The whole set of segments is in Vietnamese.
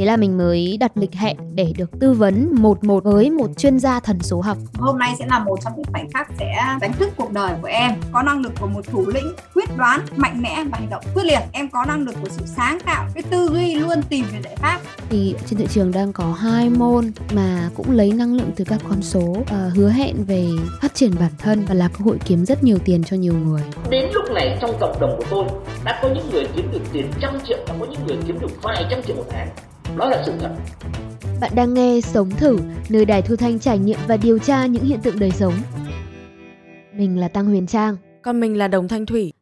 Thế là mình mới đặt lịch hẹn để được tư vấn một một với một chuyên gia thần số học. Hôm nay sẽ là một trong những khoảnh khắc sẽ đánh thức cuộc đời của em. Có năng lực của một thủ lĩnh, quyết đoán, mạnh mẽ và hành động quyết liệt. Em có năng lực của sự sáng tạo, cái tư duy luôn tìm về giải pháp. Thì trên thị trường đang có hai môn mà cũng lấy năng lượng từ các con số uh, hứa hẹn về phát triển bản thân và là cơ hội kiếm rất nhiều tiền cho nhiều người. Đến lúc này trong cộng đồng của tôi đã có những người kiếm được tiền trăm triệu và có những người kiếm được vài trăm triệu một tháng đó là sự thật bạn đang nghe Sống Thử, nơi đài thu thanh trải nghiệm và điều tra những hiện tượng đời sống. Mình là Tăng Huyền Trang. Còn mình là Đồng Thanh Thủy.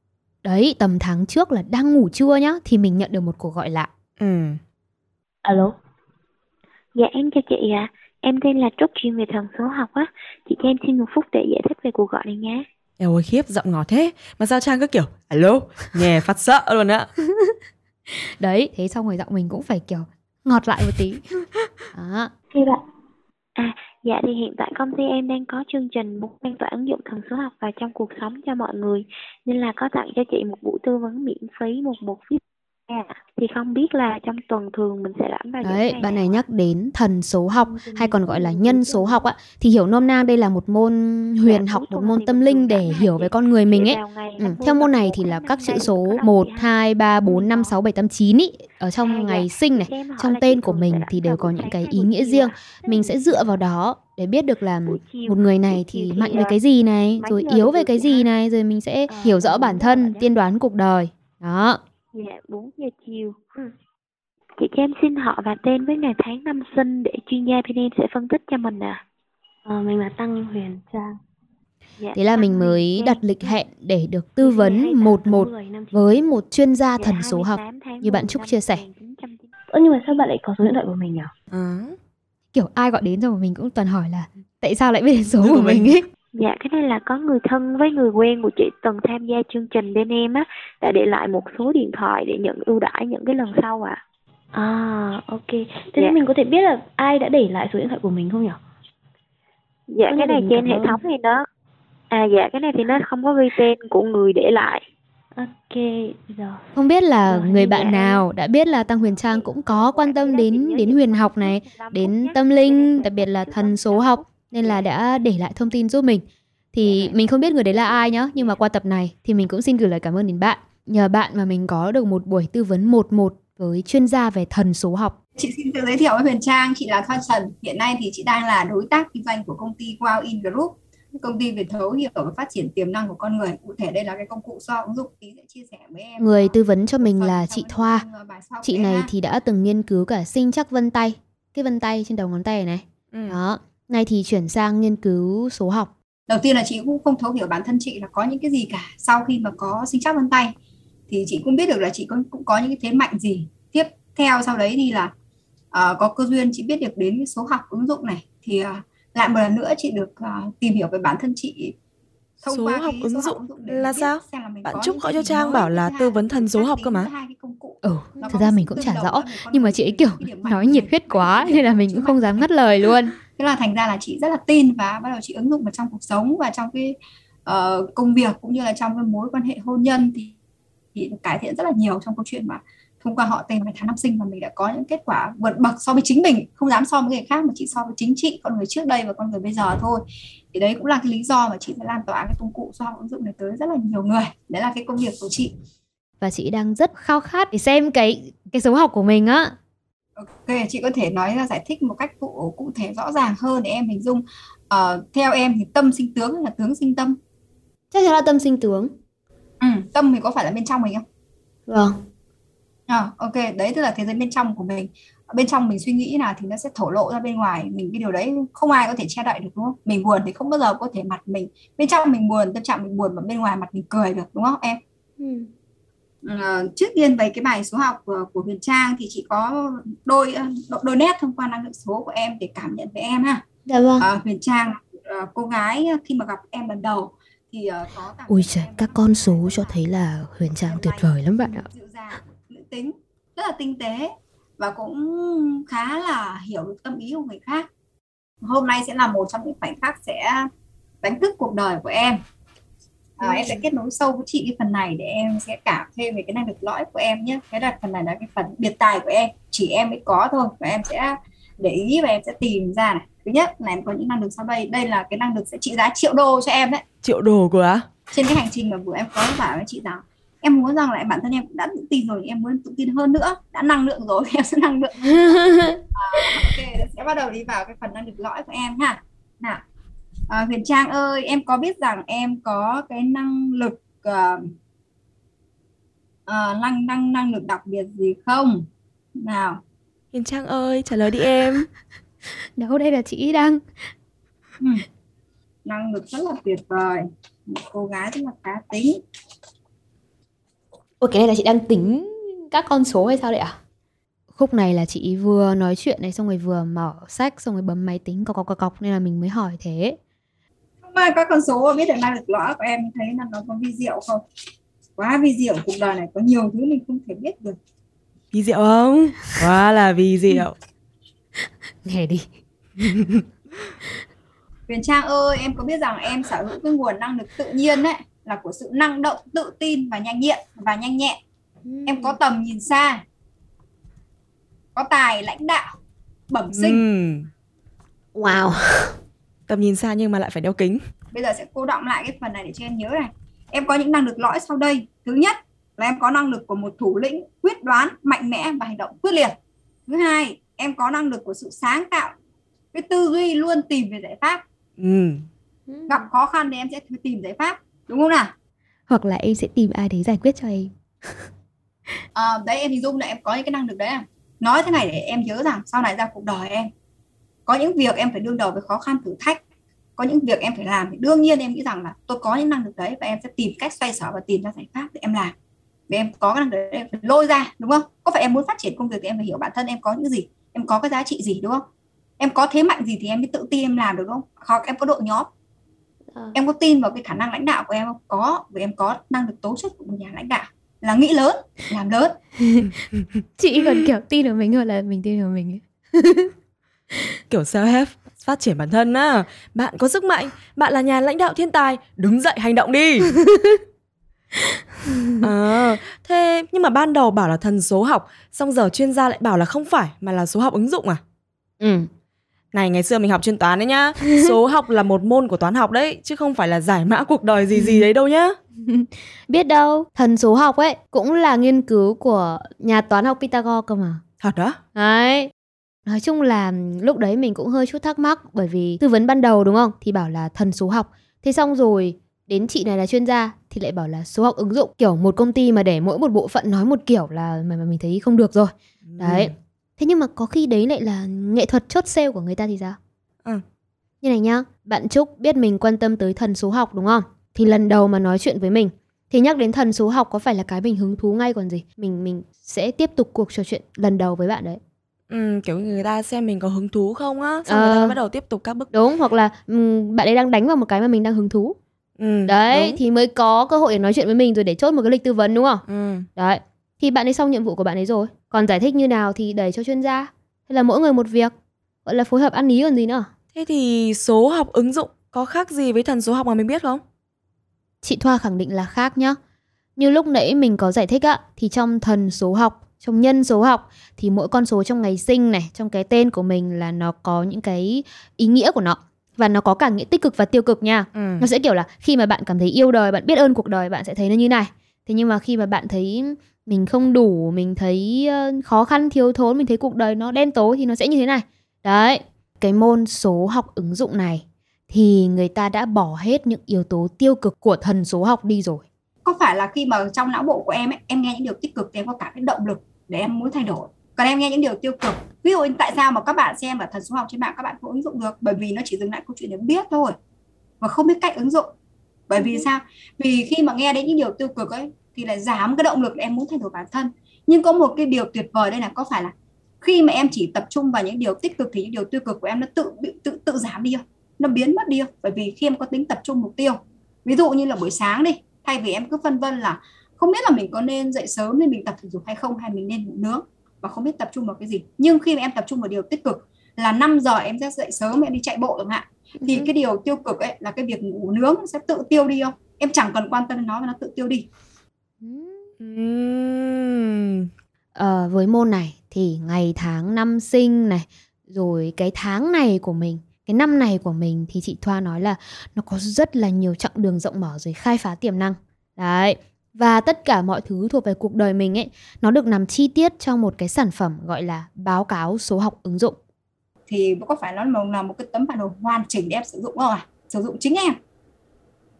Đấy, tầm tháng trước là đang ngủ trưa nhá, thì mình nhận được một cuộc gọi lạ. Ừ. Alo. Dạ em chào chị ạ. À. Em tên là Trúc chuyên về thần số học á. Chị cho em xin một phút để giải thích về cuộc gọi này nhé. Eo ơi khiếp, giọng ngọt thế. Mà sao Trang cứ kiểu, alo, nghe phát sợ luôn á. Đấy, thế xong rồi giọng mình cũng phải kiểu ngọt lại một tí. Đó. Bạn à dạ thì hiện tại công ty em đang có chương trình muốn lan tỏa ứng dụng thần số học vào trong cuộc sống cho mọi người, nên là có tặng cho chị một buổi tư vấn miễn phí, một một phí À, thì không biết là trong tuần thường mình sẽ rảnh vào Đấy, bạn này nhắc đến thần số học hay còn gọi là nhân số học ạ thì hiểu nôm na đây là một môn huyền học, một môn tâm linh để hiểu về con người mình ấy. Ừ. Theo môn này thì là các chữ số 1, 2, 3, 4, 5, 6, 7, 8, 9 ý ở trong ngày sinh này, trong tên của mình thì đều có những cái ý nghĩa riêng. Mình sẽ dựa vào đó để biết được là một người này thì mạnh về cái gì này, rồi yếu về cái gì này, rồi mình sẽ hiểu rõ bản thân, tiên đoán cuộc đời. Đó. Dạ, 4 giờ chiều. Ừ. Chị cho em xin họ và tên với ngày tháng năm sinh để chuyên gia bên em sẽ phân tích cho mình à. Ờ, mình là Tăng Huyền Trang. Dạ, Thế là mình mới đặt lịch hẹn để được tư vấn một một với một chuyên gia dạ, thần số học như bạn Trúc chia sẻ. Ơ nhưng mà sao bạn lại có số điện thoại của mình nhỉ? À. Kiểu ai gọi đến rồi mà mình cũng toàn hỏi là tại sao lại biết đến số của mình ấy. Dạ, cái này là có người thân với người quen của chị từng tham gia chương trình bên em á, đã để lại một số điện thoại để nhận ưu đãi những cái lần sau ạ. À. à, ok. Thế dạ. mình có thể biết là ai đã để lại số điện thoại của mình không nhỉ? Dạ, cái này trên hệ thống thì nó À dạ, cái này thì nó không có ghi tên của người để lại. Ok, rồi. Không biết là rồi, người bạn dạ. nào đã biết là Tăng Huyền Trang cũng có quan tâm đến đến huyền học này, đến tâm linh, đặc biệt là thần số học nên là đã để lại thông tin giúp mình. Thì mình không biết người đấy là ai nhá, nhưng mà qua tập này thì mình cũng xin gửi lời cảm ơn đến bạn. Nhờ bạn mà mình có được một buổi tư vấn một một với chuyên gia về thần số học. Chị xin tự giới thiệu với Huyền Trang, chị là Thoa Trần. Hiện nay thì chị đang là đối tác kinh doanh của công ty Wow In Group công ty về thấu hiểu và phát triển tiềm năng của con người cụ thể đây là cái công cụ so ứng dụng tí sẽ chia sẻ với em người tư vấn cho mình là chị Thoa chị này thì đã từng nghiên cứu cả sinh chắc vân tay cái vân tay trên đầu ngón tay này ừ. đó Nay thì chuyển sang nghiên cứu số học. Đầu tiên là chị cũng không thấu hiểu bản thân chị là có những cái gì cả. Sau khi mà có sinh chắc vân tay thì chị cũng biết được là chị cũng, cũng có những cái thế mạnh gì. Tiếp theo sau đấy thì là uh, có cơ duyên chị biết được đến cái số học ứng dụng này thì uh, lại một lần nữa chị được uh, tìm hiểu về bản thân chị thông số học ứng số dụng học là sao? Bạn Trúc gọi cho Trang bảo là tư vấn thần số học cơ mà. Ừ, thực ra mình cũng chả rõ, nhưng mà chị ấy kiểu nói nhiệt huyết quá nên là mình cũng không dám ngắt lời luôn thế là thành ra là chị rất là tin và bắt đầu chị ứng dụng vào trong cuộc sống và trong cái uh, công việc cũng như là trong cái mối quan hệ hôn nhân thì, thì cải thiện rất là nhiều trong câu chuyện mà thông qua họ tên ngày tháng năm sinh mà mình đã có những kết quả vượt bậc so với chính mình không dám so với người khác mà chỉ so với chính chị con người trước đây và con người bây giờ thôi. Thì đấy cũng là cái lý do mà chị sẽ lan tỏa cái công cụ so ứng dụng này tới rất là nhiều người. Đấy là cái công việc của chị. Và chị đang rất khao khát để xem cái cái số học của mình á. Ok, chị có thể nói là giải thích một cách cụ cụ thể rõ ràng hơn để em hình dung. Uh, theo em thì tâm sinh tướng hay là tướng sinh tâm? Chắc chắn là tâm sinh tướng. Ừ, tâm thì có phải là bên trong mình không? Vâng. À, ok, đấy tức là thế giới bên trong của mình. Bên trong mình suy nghĩ nào thì nó sẽ thổ lộ ra bên ngoài. Mình cái điều đấy không ai có thể che đậy được đúng không? Mình buồn thì không bao giờ có thể mặt mình. Bên trong mình buồn, tâm trạng mình buồn mà bên ngoài mặt mình cười được đúng không em? Ừ uh, trước tiên về cái bài số học của, của Huyền Trang thì chị có đôi đôi nét thông qua năng lượng số của em để cảm nhận về em ha. Dạ vâng. Uh, Huyền Trang uh, cô gái khi mà gặp em lần đầu thì uh, có Ui trời, các con số cho thấy là Huyền Trang tuyệt vời lắm bạn ạ. Dịu dàng, nữ tính, rất là tinh tế và cũng khá là hiểu được tâm ý của người khác. Hôm nay sẽ là một trong những khoảnh khắc sẽ đánh thức cuộc đời của em à, em sẽ kết nối sâu với chị cái phần này để em sẽ cảm thêm về cái năng lực lõi của em nhé cái là phần này là cái phần biệt tài của em chỉ em mới có thôi. Và em sẽ để ý và em sẽ tìm ra này. Thứ nhất là em có những năng lực sau đây. Đây là cái năng lực sẽ trị giá triệu đô cho em đấy. Triệu đô của á? Trên cái hành trình mà vừa em có bảo với chị rằng em muốn rằng là bản thân em cũng đã tự tin rồi em muốn tự tin hơn nữa đã năng lượng rồi em sẽ năng lượng. À, ok sẽ bắt đầu đi vào cái phần năng lực lõi của em ha. Nào à, Huyền Trang ơi em có biết rằng em có cái năng lực uh, uh, năng năng năng lực đặc biệt gì không nào Huyền Trang ơi trả lời đi em đâu đây là chị đang ừ. năng lực rất là tuyệt vời một cô gái rất là cá tính Ôi cái này là chị đang tính các con số hay sao đấy ạ? À? Khúc này là chị vừa nói chuyện này xong rồi vừa mở sách xong rồi bấm máy tính cọc cọc cọc, cọc nên là mình mới hỏi thế. Ai các con số biết được năng lực lõa của em thấy là nó có vi diệu không? Quá vi diệu cuộc đời này có nhiều thứ mình không thể biết được. Vi diệu không? Quá là vi diệu. Nghe đi. Huyền Trang ơi, em có biết rằng em sở hữu cái nguồn năng lực tự nhiên đấy là của sự năng động, tự tin và nhanh nhẹn và nhanh nhẹn. Ừ. Em có tầm nhìn xa, có tài lãnh đạo, bẩm sinh. Ừ. Wow. Tầm nhìn xa nhưng mà lại phải đeo kính. Bây giờ sẽ cô động lại cái phần này để cho em nhớ này. Em có những năng lực lõi sau đây. Thứ nhất là em có năng lực của một thủ lĩnh quyết đoán, mạnh mẽ và hành động quyết liệt. Thứ hai, em có năng lực của sự sáng tạo, cái tư duy luôn tìm về giải pháp. Ừ. Gặp khó khăn thì em sẽ tìm giải pháp đúng không nào hoặc là em sẽ tìm ai đấy giải quyết cho em à, đấy em hình dung là em có những cái năng lực đấy à nói thế này để em nhớ rằng sau này ra cuộc đời em có những việc em phải đương đầu với khó khăn thử thách có những việc em phải làm thì đương nhiên em nghĩ rằng là tôi có những năng lực đấy và em sẽ tìm cách xoay sở và tìm ra giải pháp để em làm. Vì em có cái năng lực đấy em phải lôi ra đúng không? Có phải em muốn phát triển công việc thì em phải hiểu bản thân em có những gì em có cái giá trị gì đúng không? Em có thế mạnh gì thì em mới tự tin em làm được đúng không? Hoặc em có đội nhóm. À. em có tin vào cái khả năng lãnh đạo của em không? Có vì em có năng lực tố chất của một nhà lãnh đạo. Là nghĩ lớn làm lớn. Chị còn kiểu tin vào mình hơn là mình tin vào mình kiểu self help phát triển bản thân á. Bạn có sức mạnh bạn là nhà lãnh đạo thiên tài đứng dậy hành động đi. À, thế nhưng mà ban đầu bảo là thần số học xong giờ chuyên gia lại bảo là không phải mà là số học ứng dụng à? Ừ. Này ngày xưa mình học chuyên toán đấy nhá. Số học là một môn của toán học đấy Chứ không phải là giải mã cuộc đời gì gì đấy đâu nhá. Biết đâu Thần số học ấy Cũng là nghiên cứu của nhà toán học Pythagore cơ mà. Thật đó Đấy Nói chung là lúc đấy mình cũng hơi chút thắc mắc Bởi vì tư vấn ban đầu đúng không Thì bảo là thần số học Thế xong rồi đến chị này là chuyên gia Thì lại bảo là số học ứng dụng Kiểu một công ty mà để mỗi một bộ phận nói một kiểu là Mà, mà mình thấy không được rồi Đấy ừ Thế nhưng mà có khi đấy lại là nghệ thuật chốt sale của người ta thì sao? Ừ. Như này nhá, bạn Trúc biết mình quan tâm tới thần số học đúng không? Thì lần đầu mà nói chuyện với mình thì nhắc đến thần số học có phải là cái mình hứng thú ngay còn gì? Mình mình sẽ tiếp tục cuộc trò chuyện lần đầu với bạn đấy. Ừ, kiểu người ta xem mình có hứng thú không á, xong người ta ờ. bắt đầu tiếp tục các bước. Đúng, hoặc là um, bạn ấy đang đánh vào một cái mà mình đang hứng thú. Ừ, đấy, đúng. thì mới có cơ hội để nói chuyện với mình rồi để chốt một cái lịch tư vấn đúng không? Ừ. Đấy, thì bạn ấy xong nhiệm vụ của bạn ấy rồi còn giải thích như nào thì đẩy cho chuyên gia hay là mỗi người một việc gọi là phối hợp ăn ý còn gì nữa thế thì số học ứng dụng có khác gì với thần số học mà mình biết không chị thoa khẳng định là khác nhá như lúc nãy mình có giải thích á thì trong thần số học trong nhân số học thì mỗi con số trong ngày sinh này trong cái tên của mình là nó có những cái ý nghĩa của nó. Và nó có cả nghĩa tích cực và tiêu cực nha. Ừ. nó sẽ kiểu là khi mà bạn cảm thấy yêu đời bạn biết ơn cuộc đời bạn sẽ thấy nó như này. Thế nhưng mà khi mà bạn thấy mình không đủ mình thấy khó khăn thiếu thốn mình thấy cuộc đời nó đen tối thì nó sẽ như thế này. Đấy cái môn số học ứng dụng này thì người ta đã bỏ hết những yếu tố tiêu cực của thần số học đi rồi. Có phải là khi mà trong não bộ của em ấy, em nghe những điều tích cực thì em có cả cái động lực để em muốn thay đổi. Còn em nghe những điều tiêu cực. Ví dụ tại sao mà các bạn xem ở thần số học trên mạng các bạn không ứng dụng được? Bởi vì nó chỉ dừng lại câu chuyện để biết thôi. Và không biết cách ứng dụng. Bởi vì ừ. sao? Vì khi mà nghe đến những điều tiêu cực ấy thì lại giảm cái động lực để em muốn thay đổi bản thân. Nhưng có một cái điều tuyệt vời đây là có phải là khi mà em chỉ tập trung vào những điều tích cực thì những điều tiêu cực của em nó tự tự tự giảm đi không? Nó biến mất đi không? Bởi vì khi em có tính tập trung mục tiêu. Ví dụ như là buổi sáng đi thay vì em cứ phân vân là không biết là mình có nên dậy sớm nên mình tập thể dục hay không hay mình nên ngủ nướng và không biết tập trung vào cái gì. Nhưng khi mà em tập trung vào điều tích cực là 5 giờ em sẽ dậy sớm em đi chạy bộ chẳng hạn thì ừ. cái điều tiêu cực ấy là cái việc ngủ nướng sẽ tự tiêu đi không? Em chẳng cần quan tâm đến nó và nó tự tiêu đi. Uhm. ờ, với môn này thì ngày tháng năm sinh này rồi cái tháng này của mình cái năm này của mình thì chị Thoa nói là nó có rất là nhiều chặng đường rộng mở rồi khai phá tiềm năng. Đấy và tất cả mọi thứ thuộc về cuộc đời mình ấy nó được nằm chi tiết trong một cái sản phẩm gọi là báo cáo số học ứng dụng. Thì có phải nó là một cái tấm bản đồ hoàn chỉnh để em sử dụng không à sử dụng chính em.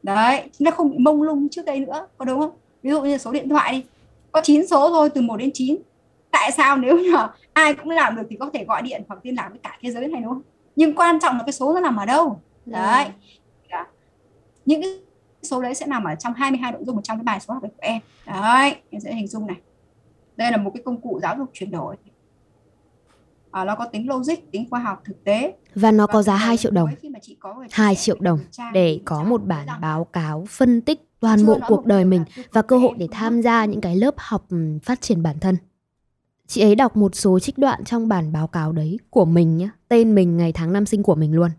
Đấy nó không bị mông lung trước đây nữa có đúng không? Ví dụ như số điện thoại đi có 9 số thôi từ 1 đến 9 tại sao nếu như ai cũng làm được thì có thể gọi điện hoặc liên lạc với cả thế giới này đúng không? Nhưng quan trọng là cái số nó nằm ở đâu. Đấy. Ừ. những cái số đấy sẽ nằm ở trong 22 nội dung ở trong cái bài số học của em. Đấy em sẽ hình dung này. Đây là một cái công cụ giáo dục chuyển đổi. À, nó có tính logic tính khoa học thực tế. Và nó có giá 2 triệu đồng. 2 triệu đồng để có một bản báo cáo phân tích toàn bộ cuộc đời mình và cơ hội để tham gia những cái lớp học ừ, phát triển bản thân. Chị ấy đọc một số trích đoạn trong bản báo cáo đấy của mình nhé tên mình ngày tháng năm sinh của mình luôn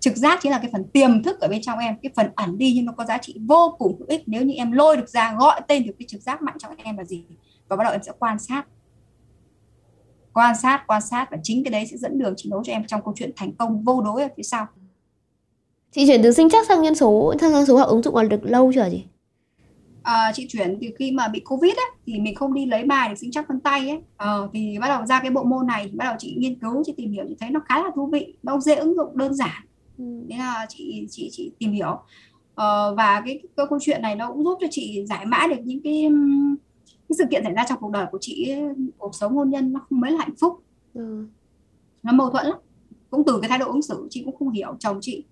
trực giác chính là cái phần tiềm thức ở bên trong em cái phần ẩn đi nhưng nó có giá trị vô cùng hữu ích nếu như em lôi được ra gọi tên được cái trực giác mạnh trong em là gì? Và bắt đầu em sẽ quan sát. Quan sát quan sát và chính cái đấy sẽ dẫn đường chỉ nối cho em trong câu chuyện thành công vô đối ở phía sau. Chị chuyển từ sinh chắc sang nhân số sang nhân số học ứng dụng là được lâu chưa chị? À, chị chuyển từ khi mà bị covid ấy, thì mình không đi lấy bài để sinh chắc vân tay ấy. Ờ, thì bắt đầu ra cái bộ môn này bắt đầu chị nghiên cứu chị tìm hiểu chị thấy nó khá là thú vị nó dễ ứng dụng đơn giản ừ. thế là chị chị chị tìm hiểu. Ờ, và cái, cái câu chuyện này nó cũng giúp cho chị giải mã được những cái cái sự kiện xảy ra trong cuộc đời của chị cuộc sống hôn nhân nó không mấy là hạnh phúc. Ừ. nó mâu thuẫn lắm. Cũng từ cái thái độ ứng xử chị cũng không hiểu. Chồng chị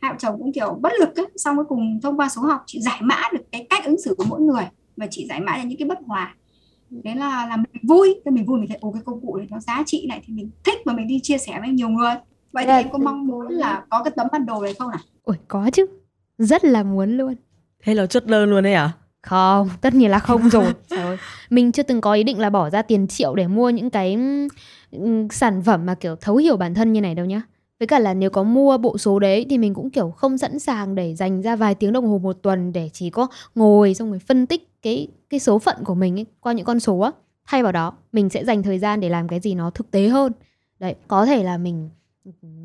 hai vợ chồng cũng kiểu bất lực ấy. xong cuối cùng thông qua số học chị giải mã được cái cách ứng xử của mỗi người và chị giải mã được những cái bất hòa. Thế là làm mình vui. Thì mình vui mình thấy ồ cái công cụ này nó giá trị này. Thì mình thích và mình đi chia sẻ với nhiều người vậy thì em có mong muốn là có cái tấm bản đồ này không nào ôi có chứ. Rất là muốn luôn. Thế là chốt đơn luôn đấy à không tất nhiên là không rồi. Trời mình chưa từng có ý định là bỏ ra tiền triệu để mua những cái sản phẩm mà kiểu thấu hiểu bản thân như này đâu nhá. Với cả là nếu có mua bộ số đấy thì mình cũng kiểu không sẵn sàng để dành ra vài tiếng đồng hồ một tuần để chỉ có ngồi xong rồi phân tích cái cái số phận của mình ấy, qua những con số á. Thay vào đó, mình sẽ dành thời gian để làm cái gì nó thực tế hơn. Đấy, có thể là mình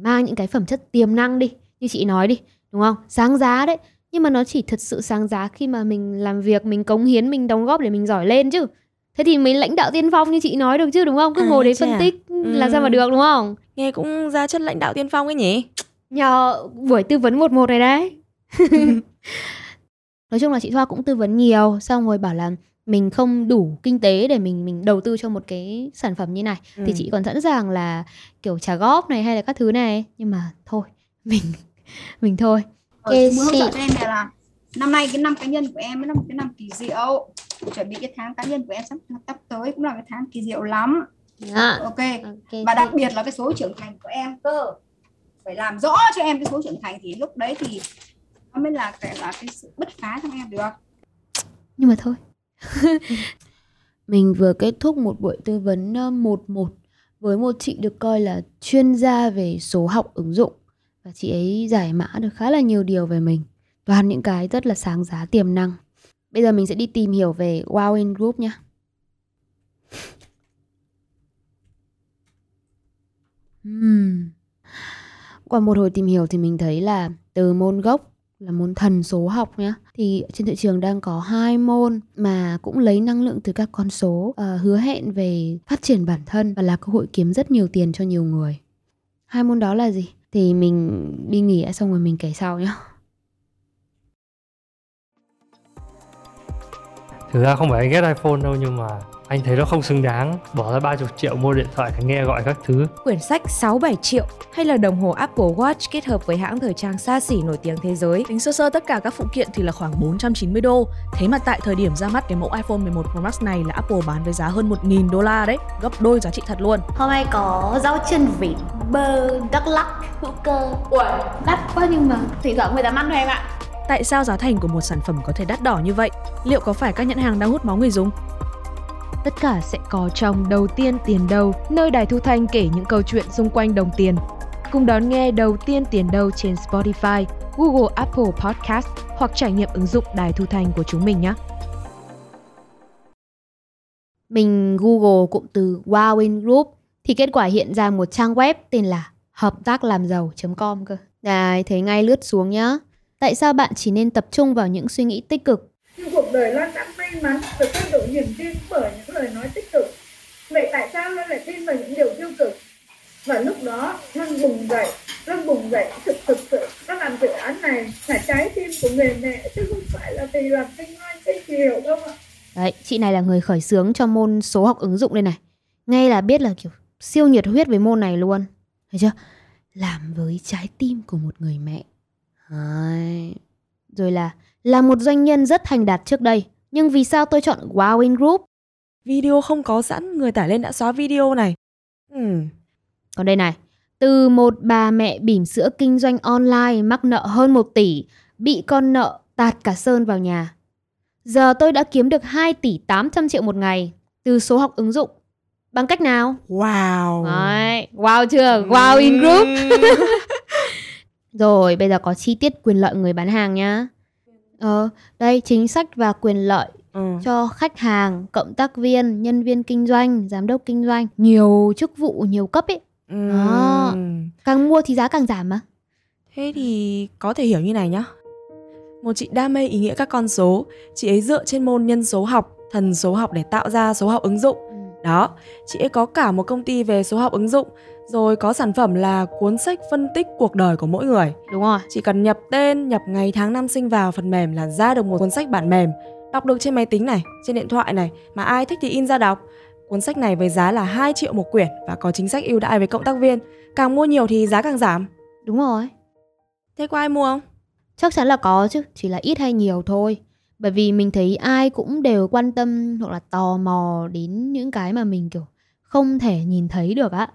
mang những cái phẩm chất tiềm năng đi, như chị nói đi, đúng không? Sáng giá đấy. Nhưng mà nó chỉ thật sự sáng giá khi mà mình làm việc, mình cống hiến, mình đóng góp để mình giỏi lên chứ. Thế thì mới lãnh đạo tiên phong như chị nói được chứ đúng không? Cứ à, ngồi đấy phân tích ừ. là sao mà được đúng không? Nghe cũng ra chất lãnh đạo tiên phong ấy nhỉ? Nhờ buổi tư vấn một một này đấy. Nói chung là chị Thoa cũng tư vấn nhiều, xong rồi bảo là mình không đủ kinh tế để mình mình đầu tư cho một cái sản phẩm như này. Ừ. thì chị còn sẵn sàng là kiểu trả góp này hay là các thứ này. Nhưng mà thôi mình mình thôi. Ờ, okay, muốn hỗ trợ cho em này là năm nay cái năm cá nhân của em là một cái năm kỳ diệu. Chuẩn bị cái tháng cá nhân của em sắp sắp tới cũng là cái tháng kỳ diệu lắm. À, ok, okay và đặc biệt là cái số trưởng thành của em cơ. Phải làm rõ cho em cái số trưởng thành thì lúc đấy thì nó mới là cái là cái sự bứt phá trong em được nhưng mà thôi mình vừa kết thúc một buổi tư vấn ờ, một một với một chị được coi là chuyên gia về số học ứng dụng. Và chị ấy giải mã được khá là nhiều điều về mình. Toàn những cái rất là sáng giá tiềm năng. Bây giờ mình sẽ đi tìm hiểu về Wow in Group nhé Hmm. Qua một hồi tìm hiểu thì mình thấy là từ môn gốc là môn thần số học nhé thì trên thị trường đang có hai môn mà cũng lấy năng lượng từ các con số uh, hứa hẹn về phát triển bản thân và là cơ hội kiếm rất nhiều tiền cho nhiều người. Hai môn đó là gì? Thì mình đi nghỉ xong rồi mình kể sau nhé thực ra không phải anh ghét iPhone đâu nhưng mà anh thấy nó không xứng đáng bỏ ra 30 triệu mua điện thoại phải nghe gọi các thứ. Quyển sách 6-7 triệu hay là đồng hồ Apple Watch kết hợp với hãng thời trang xa xỉ nổi tiếng thế giới. Tính sơ sơ tất cả các phụ kiện thì là khoảng 490 đô. Thế mà tại thời điểm ra mắt cái mẫu iPhone 11 Pro Max này là Apple bán với giá hơn 1.000 đô la đấy, gấp đôi giá trị thật luôn. Hôm nay có rau chân vịt, bơ, đắk lắc, hữu cơ. Ui, đắt quá nhưng mà thỉnh thoảng người ta ăn thôi em ạ. Tại sao giá thành của một sản phẩm có thể đắt đỏ như vậy? Liệu có phải các nhãn hàng đang hút máu người dùng? Tất cả sẽ có trong Đầu tiên tiền đâu, nơi Đài Thu Thanh kể những câu chuyện xung quanh đồng tiền. cùng đón nghe đầu tiên tiền đầu trên Spotify, Google Apple Podcast hoặc trải nghiệm ứng dụng đài thu thanh của chúng mình nhé. Mình Google cụm từ Wowin Group thì kết quả hiện ra một trang web tên là hợp tác làm giàu.com cơ. Đấy, thấy ngay lướt xuống nhá. Tại sao bạn chỉ nên tập trung vào những suy nghĩ tích cực? Cuộc đời Loan đã may mắn được tác động niềm tin bởi những lời nói tích cực. Vậy tại sao Loan lại tin vào những điều tiêu cực? Và lúc đó Loan bùng dậy, Loan bùng dậy thực thực sự Loan làm dự án này là trái tim của người mẹ chứ không phải là vì làm kinh doanh cái chiều đâu ạ. Đấy, chị này là người khởi xướng cho môn số học ứng dụng đây này. Ngay là biết là kiểu siêu nhiệt huyết với môn này luôn. Thấy chưa? Làm với trái tim của một người mẹ. Đấy. Rồi là là một doanh nhân rất thành đạt trước đây. Nhưng vì sao tôi chọn Wowin Group? Video không có sẵn, người tải lên đã xóa video này. Hmm. Còn đây này, từ một bà mẹ bỉm sữa kinh doanh online mắc nợ hơn 1 tỷ, bị con nợ tạt cả sơn vào nhà. Giờ tôi đã kiếm được 2 tỷ 800 triệu một ngày từ số học ứng dụng. Bằng cách nào? Wow. Đấy, wow chưa? Wow in group. Rồi, bây giờ có chi tiết quyền lợi người bán hàng nhá. Ờ, đây chính sách và quyền lợi ừ. cho khách hàng, cộng tác viên, nhân viên kinh doanh, giám đốc kinh doanh, nhiều chức vụ, nhiều cấp ấy. Ừ. Đó. Càng mua thì giá càng giảm mà. Thế thì có thể hiểu như này nhá. Một chị đam mê ý nghĩa các con số, chị ấy dựa trên môn nhân số học, thần số học để tạo ra số học ứng dụng. Đó, chị ấy có cả một công ty về số học ứng dụng, rồi có sản phẩm là cuốn sách phân tích cuộc đời của mỗi người. Đúng rồi. Chỉ cần nhập tên, nhập ngày tháng năm sinh vào phần mềm là ra được một cuốn sách bản mềm, đọc được trên máy tính này, trên điện thoại này, mà ai thích thì in ra đọc. Cuốn sách này với giá là 2 triệu một quyển và có chính sách ưu đãi với cộng tác viên. Càng mua nhiều thì giá càng giảm. Đúng rồi. Thế có ai mua không? Chắc chắn là có chứ, chỉ là ít hay nhiều thôi. Bởi vì mình thấy ai cũng đều quan tâm hoặc là tò mò đến những cái mà mình kiểu không thể nhìn thấy được á.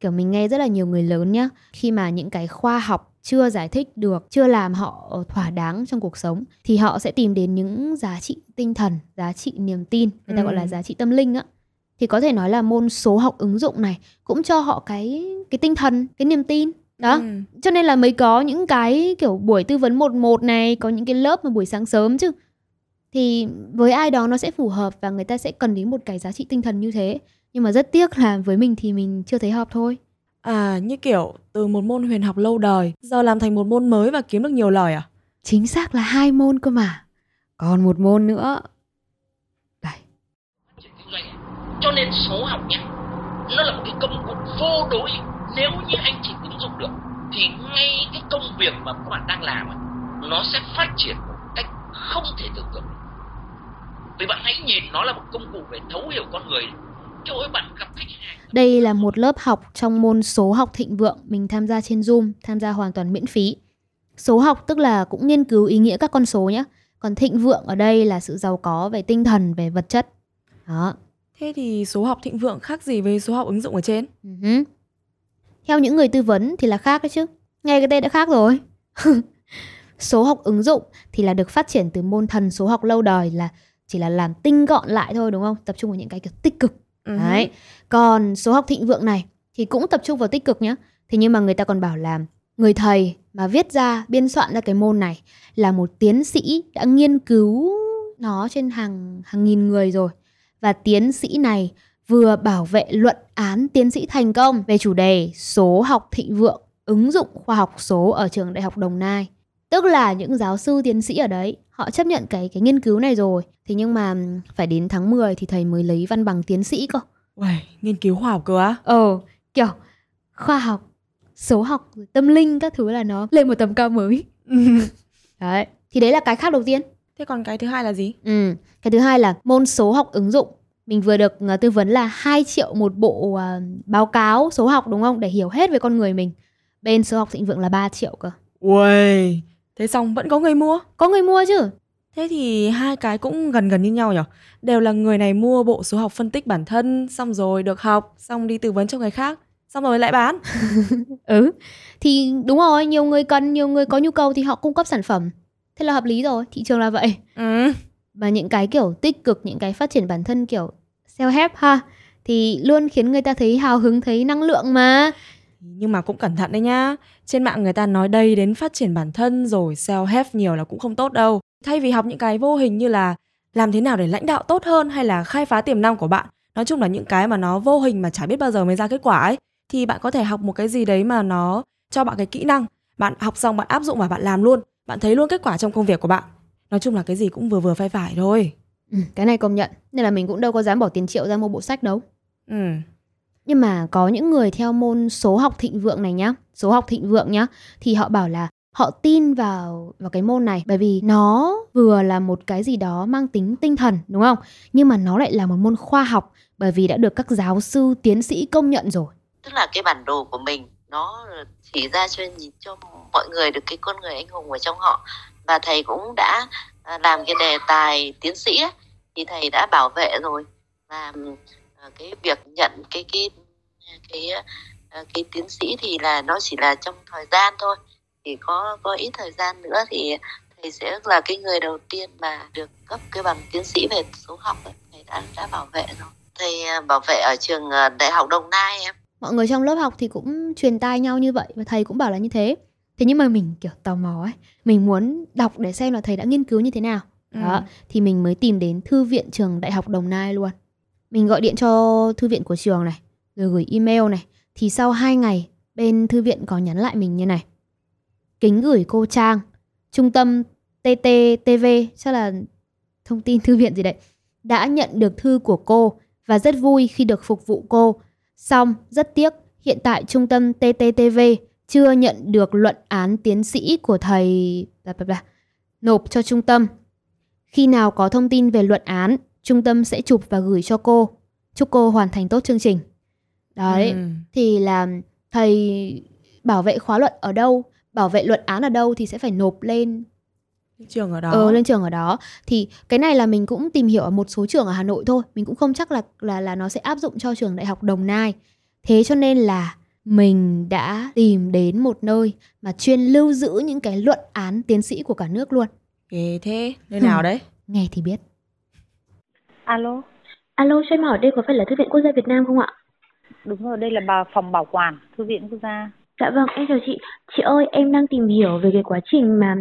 Kiểu mình nghe rất là nhiều người lớn nhá, khi mà những cái khoa học chưa giải thích được, chưa làm họ thỏa đáng trong cuộc sống thì họ sẽ tìm đến những giá trị tinh thần, giá trị niềm tin, người ta ừ. gọi là ừ. giá trị tâm linh á. Thì có thể nói là môn số học ứng dụng này cũng cho họ cái cái tinh thần, cái niềm tin đó ừ. cho nên là mới có những cái kiểu buổi tư vấn một một này có những cái lớp mà buổi sáng sớm chứ thì với ai đó nó sẽ phù hợp và người ta sẽ cần đến một cái giá trị tinh thần như thế. Nhưng mà rất tiếc là với mình thì mình chưa thấy hợp thôi. À như kiểu từ một môn huyền học lâu đời giờ làm thành một môn mới và kiếm được nhiều lời à? Chính xác là hai môn cơ mà. Còn một môn nữa. Đây. Cho nên số học nhé nó là một cái công cụ vô đối. Nếu như anh chỉ ứng dụng được thì ngay cái công việc mà các bạn đang làm nó sẽ phát triển một cách không thể tưởng tượng vì bạn hãy nhìn nó là một công cụ để thấu hiểu con người Trời ơi, bạn gặp khách hàng đây là một lớp học trong môn số học thịnh vượng mình tham gia trên Zoom, tham gia hoàn toàn miễn phí. Số học tức là cũng nghiên cứu ý nghĩa các con số nhé. Còn thịnh vượng ở đây là sự giàu có về tinh thần, về vật chất. Đó. Thế thì số học thịnh vượng khác gì với số học ứng dụng ở trên? Uh-huh. Theo những người tư vấn thì là khác đấy chứ. Nghe cái tên đã khác rồi. số học ứng dụng thì là được phát triển từ môn thần số học lâu đời là chỉ là làm tinh gọn lại thôi đúng không? Tập trung vào những cái kiểu tích cực. Uh-huh. Đấy. Còn số học thịnh vượng này thì cũng tập trung vào tích cực nhá. Thế nhưng mà người ta còn bảo là người thầy mà viết ra, biên soạn ra cái môn này là một tiến sĩ đã nghiên cứu nó trên hàng hàng nghìn người rồi. Và tiến sĩ này vừa bảo vệ luận án tiến sĩ thành công về chủ đề số học thịnh vượng ứng dụng khoa học số ở trường Đại học Đồng Nai. Tức là những giáo sư tiến sĩ ở đấy, họ chấp nhận cái cái nghiên cứu này rồi. Thế nhưng mà phải đến tháng 10 thì thầy mới lấy văn bằng tiến sĩ cơ. Uầy, nghiên cứu khoa học cơ á? Ờ, kiểu khoa học, số học, tâm linh các thứ là nó lên một tầm cao mới. đấy, thì đấy là cái khác đầu tiên. Thế còn cái thứ hai là gì? Ừ, cái thứ hai là môn số học ứng dụng mình vừa được uh, tư vấn là 2 triệu một bộ uh, báo cáo số học đúng không để hiểu hết về con người mình bên số học thịnh vượng là 3 triệu cơ Uầy, thế xong vẫn có người mua? Có người mua chứ. Thế thì hai cái cũng gần gần như nhau nhỉ đều là người này mua bộ số học phân tích bản thân xong rồi được học xong đi tư vấn cho người khác xong rồi lại bán. Ừ thì đúng rồi nhiều người cần nhiều người có nhu cầu thì họ cung cấp sản phẩm. Thế là hợp lý rồi thị trường là vậy. Ừ. Và những cái kiểu tích cực những cái phát triển bản thân kiểu self help ha thì luôn khiến người ta thấy hào hứng thấy năng lượng mà Nhưng mà cũng cẩn thận đấy nhá. Trên mạng người ta nói đây đến phát triển bản thân rồi self-help nhiều là cũng không tốt đâu. Thay vì học những cái vô hình như là làm thế nào để lãnh đạo tốt hơn hay là khai phá tiềm năng của bạn, nói chung là những cái mà nó vô hình mà chả biết bao giờ mới ra kết quả ấy, thì bạn có thể học một cái gì đấy mà nó cho bạn cái kỹ năng. Bạn học xong bạn áp dụng và bạn làm luôn, bạn thấy luôn kết quả trong công việc của bạn. Nói chung là cái gì cũng vừa vừa phải phải thôi. Ừ, cái này công nhận, nên là mình cũng đâu có dám bỏ tiền triệu ra mua bộ sách đâu. Ừ. Nhưng mà có những người theo môn số học thịnh vượng này nhá, số học thịnh vượng nhá, thì họ bảo là họ tin vào vào cái môn này. Bởi vì nó vừa là một cái gì đó mang tính tinh thần đúng không? Nhưng mà nó lại là một môn khoa học bởi vì đã được các giáo sư tiến sĩ công nhận rồi. Tức là cái bản đồ của mình nó chỉ ra cho nhìn cho mọi người được cái con người anh hùng ở trong họ. Và thầy cũng đã à, làm cái đề tài tiến sĩ ấy, thì thầy đã bảo vệ rồi. Và cái việc nhận cái cái cái cái, à, cái tiến sĩ thì là nó chỉ là trong thời gian thôi. Thì có có ít thời gian nữa thì thầy sẽ là cái người đầu tiên mà được cấp cái bằng tiến sĩ về số học ấy. thầy đã đã bảo vệ rồi. Thầy à, bảo vệ ở trường à, đại học đồng nai em. Mọi người trong lớp học thì cũng truyền tai nhau như vậy và thầy cũng bảo là như thế. Thế nhưng mà mình kiểu tò mò ấy mình muốn đọc để xem là thầy đã nghiên cứu như thế nào. Ừ. đó thì mình mới tìm đến thư viện trường đại học đồng nai luôn mình gọi điện cho thư viện của trường này rồi gửi email này thì sau 2 ngày bên thư viện có nhắn lại mình như này kính gửi cô Trang, trung tâm TTTV, chắc là thông tin thư viện gì đấy, đã nhận được thư của cô và rất vui khi được phục vụ cô. Xong, rất tiếc, hiện tại trung tâm TTTV chưa nhận được luận án tiến sĩ của thầy bla bla bla, nộp cho trung tâm. Khi nào có thông tin về luận án, trung tâm sẽ chụp và gửi cho cô. Chúc cô hoàn thành tốt chương trình. Đấy, ừ. thì là thầy bảo vệ khóa luận ở đâu bảo vệ luận án ở đâu thì sẽ phải nộp lên trường ở đó. Ờ lên trường ở đó. Thì cái này là mình cũng tìm hiểu ở một số trường ở Hà Nội thôi. Mình cũng không chắc là là là nó sẽ áp dụng cho trường đại học Đồng Nai. Thế cho nên là mình đã tìm đến một nơi mà chuyên lưu giữ những cái luận án tiến sĩ của cả nước luôn. Ghê thế. Nơi nào đấy? Nghe thì biết alo alo cho em hỏi đây có phải là thư viện quốc gia Việt Nam không ạ đúng rồi đây là bà phòng bảo quản thư viện quốc gia Dạ vâng, em chào chị. Chị ơi, em đang tìm hiểu về cái quá trình mà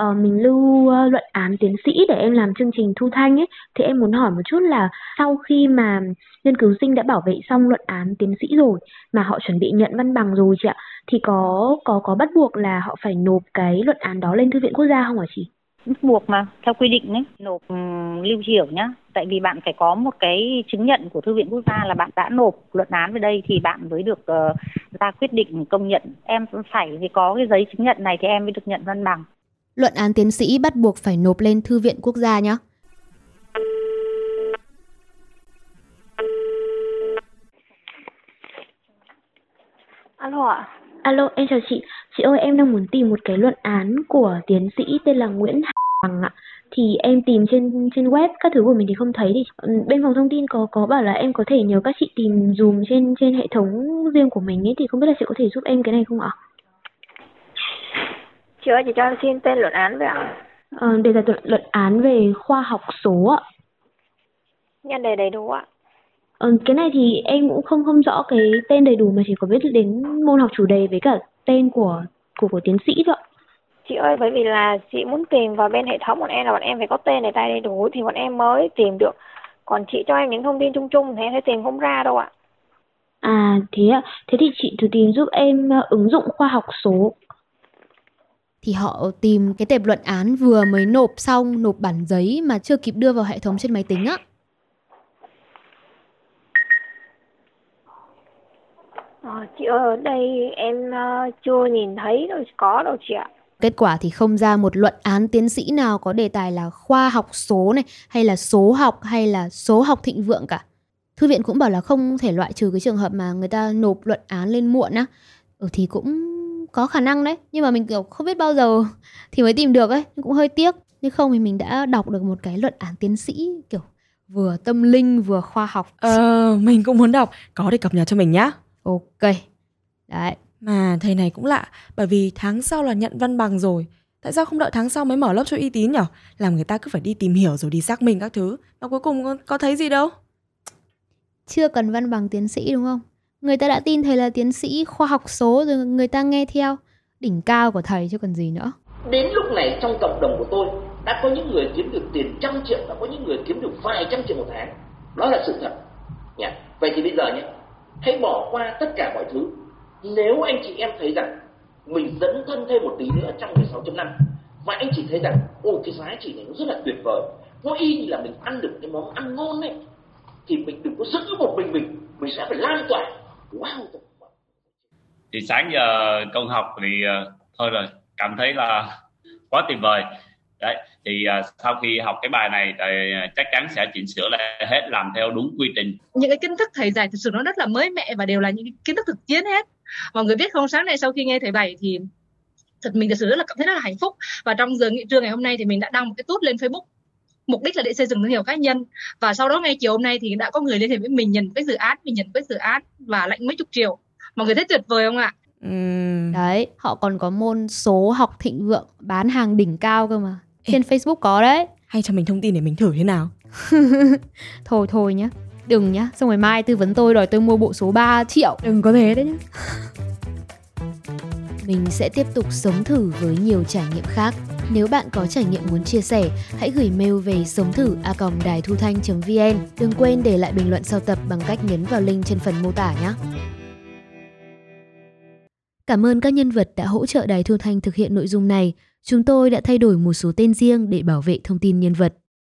uh, mình lưu uh, luận án tiến sĩ để em làm chương trình thu thanh ấy. Thì em muốn hỏi một chút là sau khi mà nghiên cứu sinh đã bảo vệ xong luận án tiến sĩ rồi mà họ chuẩn bị nhận văn bằng rồi chị ạ, thì có có có bắt buộc là họ phải nộp cái luận án đó lên thư viện quốc gia không hả chị? Bắt buộc mà theo quy định ấy. Nộp um, lưu triểu nhá. Tại vì bạn phải có một cái chứng nhận của thư viện quốc gia là bạn đã nộp luận án về đây thì bạn mới được uh, ra quyết định công nhận. Em phải thì có cái giấy chứng nhận này thì em mới được nhận văn bằng. Luận án tiến sĩ bắt buộc phải nộp lên thư viện quốc gia nhá. Alo ạ alo em chào chị chị ơi em đang muốn tìm một cái luận án của tiến sĩ tên là Nguyễn Hằng ạ thì em tìm trên trên web các thứ của mình thì không thấy thì ừ, bên phòng thông tin có có bảo là em có thể nhờ các chị tìm dùm trên trên hệ thống riêng của mình ấy thì không biết là chị có thể giúp em cái này không ạ? Chị ơi, chị cho xin tên luận án về ạ? Ờ, là luận, luận án về khoa học số ạ. Nhân đề đầy đủ ạ. Ờ, cái này thì em cũng không không rõ cái tên đầy đủ mà chỉ có biết đến môn học chủ đề với cả tên của của của tiến sĩ thôi ạ. Chị ơi bởi vì là chị muốn tìm vào bên hệ thống bọn em là bọn em phải có tên này tay đầy đủ thì bọn em mới tìm được. Còn chị cho em những thông tin chung chung thì em sẽ tìm không ra đâu ạ. À thế ạ. Thế thì chị thử tìm giúp em ờ, ứng dụng khoa học số. Thì họ tìm cái tệp luận án vừa mới nộp xong nộp bản giấy mà chưa kịp đưa vào hệ thống trên máy tính á À, chị ơi, ở đây em uh, chưa nhìn thấy đâu có đâu chị ạ. Kết quả thì không ra một luận án tiến sĩ nào có đề tài là khoa học số này hay là số học hay là số học thịnh vượng cả. Thư viện cũng bảo là không thể loại trừ cái trường hợp mà người ta nộp luận án lên muộn á. Ừ thì cũng có khả năng đấy, nhưng mà mình kiểu không biết bao giờ thì mới tìm được ấy, cũng hơi tiếc. Nhưng không thì mình đã đọc được một cái luận án tiến sĩ kiểu vừa tâm linh vừa khoa học. Ờ, mình cũng muốn đọc, có để cập nhật cho mình nhá. Ok. Đấy. Mà thầy này cũng lạ, bởi vì tháng sau là nhận văn bằng rồi. Tại sao không đợi tháng sau mới mở lớp cho uy tín nhở? Làm người ta cứ phải đi tìm hiểu rồi đi xác minh các thứ. Mà cuối cùng có, có thấy gì đâu. Chưa cần văn bằng tiến sĩ đúng không? người ta đã tin thầy là tiến sĩ khoa học số rồi người ta nghe theo đỉnh cao của thầy chứ còn gì nữa đến lúc này trong cộng đồng của tôi đã có những người kiếm được tiền trăm triệu đã có những người kiếm được vài trăm triệu một tháng đó là sự thật nhỉ vậy thì bây giờ nhé hãy bỏ qua tất cả mọi thứ. Nếu anh chị em thấy rằng mình dấn thân thêm một tí nữa trong 16.5 và anh chị thấy rằng ô cái giá trị này nó rất là tuyệt vời. Nó y như là mình ăn được cái món ăn ngon này thì mình đừng có giữ một mình mình mình sẽ phải lan tỏa. Wow thì sáng giờ công học thì uh, thôi rồi cảm thấy là quá tuyệt vời đấy thì uh, sau khi học cái bài này thì chắc chắn sẽ chỉnh sửa lại hết làm theo đúng quy trình. Những cái kiến thức thầy dạy thực sự nó rất là mới mẻ và đều là những kiến thức thực chiến hết. Mọi người biết không sáng nay sau khi nghe thầy bày thì thật mình thực sự rất là cảm thấy rất là hạnh phúc. Và trong giờ nghị trưa ngày hôm nay thì mình đã đăng một cái tút lên Facebook mục đích là để xây dựng thương hiệu cá nhân. Và sau đó ngay chiều hôm nay thì đã có người liên hệ với mình nhận cái dự án mình nhận cái dự án và lãnh mấy chục triệu. Mọi người thấy tuyệt vời không ạ? Uhm. đấy họ còn có môn số học thịnh vượng bán hàng đỉnh cao cơ mà trên Ê, Facebook có đấy. Hay cho mình thông tin để mình thử thế nào? Thôi thôi nhá. Đừng nhá. Xong rồi mai tư vấn tôi đòi tôi mua bộ số 3 triệu. Đừng có thế đấy nhá. Mình sẽ tiếp tục sống thử với nhiều trải nghiệm khác. Nếu bạn có trải nghiệm muốn chia sẻ, hãy gửi mail về sống thử a đài thu thanh.vn. Đừng quên để lại bình luận sau tập bằng cách nhấn vào link trên phần mô tả nhé. Cảm ơn các nhân vật đã hỗ trợ Đài Thu Thanh thực hiện nội dung này. Chúng tôi đã thay đổi một số tên riêng để bảo vệ thông tin nhân vật.